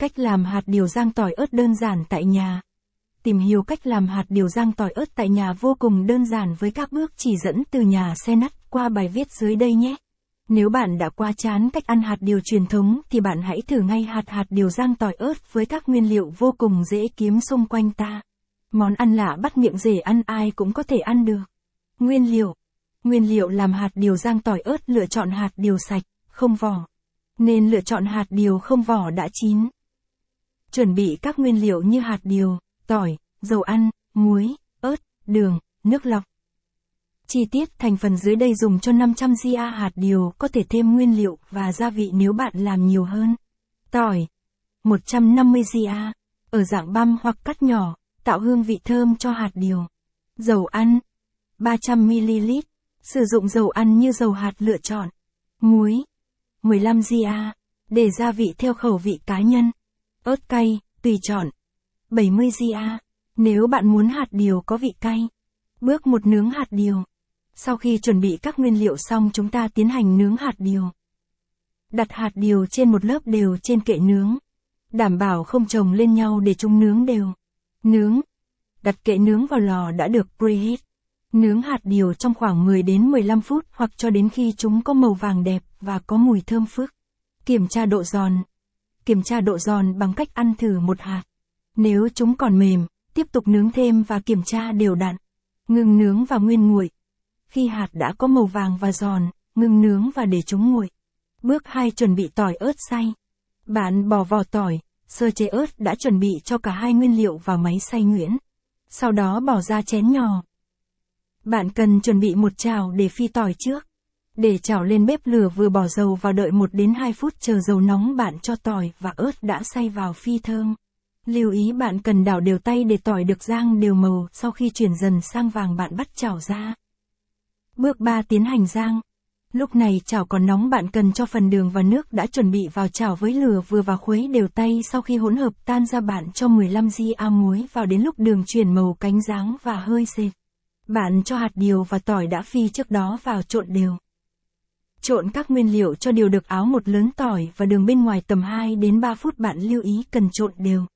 Cách làm hạt điều rang tỏi ớt đơn giản tại nhà. Tìm hiểu cách làm hạt điều rang tỏi ớt tại nhà vô cùng đơn giản với các bước chỉ dẫn từ nhà xe nắt qua bài viết dưới đây nhé. Nếu bạn đã qua chán cách ăn hạt điều truyền thống thì bạn hãy thử ngay hạt hạt điều rang tỏi ớt với các nguyên liệu vô cùng dễ kiếm xung quanh ta. Món ăn lạ bắt miệng dễ ăn ai cũng có thể ăn được. Nguyên liệu Nguyên liệu làm hạt điều rang tỏi ớt lựa chọn hạt điều sạch, không vỏ. Nên lựa chọn hạt điều không vỏ đã chín. Chuẩn bị các nguyên liệu như hạt điều, tỏi, dầu ăn, muối, ớt, đường, nước lọc. Chi tiết thành phần dưới đây dùng cho 500 gia hạt điều có thể thêm nguyên liệu và gia vị nếu bạn làm nhiều hơn. Tỏi 150 gia ở dạng băm hoặc cắt nhỏ, tạo hương vị thơm cho hạt điều. Dầu ăn 300ml, sử dụng dầu ăn như dầu hạt lựa chọn. Muối 15 gia để gia vị theo khẩu vị cá nhân. Ớt cay, tùy chọn. 70 gia nếu bạn muốn hạt điều có vị cay. Bước một nướng hạt điều. Sau khi chuẩn bị các nguyên liệu xong chúng ta tiến hành nướng hạt điều. Đặt hạt điều trên một lớp đều trên kệ nướng. Đảm bảo không chồng lên nhau để chúng nướng đều. Nướng. Đặt kệ nướng vào lò đã được preheat. Nướng hạt điều trong khoảng 10 đến 15 phút hoặc cho đến khi chúng có màu vàng đẹp và có mùi thơm phức. Kiểm tra độ giòn. Kiểm tra độ giòn bằng cách ăn thử một hạt. Nếu chúng còn mềm, tiếp tục nướng thêm và kiểm tra đều đặn. Ngừng nướng và nguyên nguội. Khi hạt đã có màu vàng và giòn, ngừng nướng và để chúng nguội. Bước 2 chuẩn bị tỏi ớt xay. Bạn bỏ vỏ tỏi, sơ chế ớt đã chuẩn bị cho cả hai nguyên liệu vào máy xay nhuyễn. Sau đó bỏ ra chén nhỏ. Bạn cần chuẩn bị một chảo để phi tỏi trước. Để chảo lên bếp lửa vừa bỏ dầu vào đợi 1 đến 2 phút chờ dầu nóng bạn cho tỏi và ớt đã xay vào phi thơm. Lưu ý bạn cần đảo đều tay để tỏi được rang đều màu, sau khi chuyển dần sang vàng bạn bắt chảo ra. Bước 3 tiến hành rang. Lúc này chảo còn nóng bạn cần cho phần đường và nước đã chuẩn bị vào chảo với lửa vừa và khuấy đều tay sau khi hỗn hợp tan ra bạn cho 15 gi a muối vào đến lúc đường chuyển màu cánh dáng và hơi sệt. Bạn cho hạt điều và tỏi đã phi trước đó vào trộn đều. Trộn các nguyên liệu cho đều được áo một lớn tỏi và đường bên ngoài tầm 2 đến 3 phút bạn lưu ý cần trộn đều.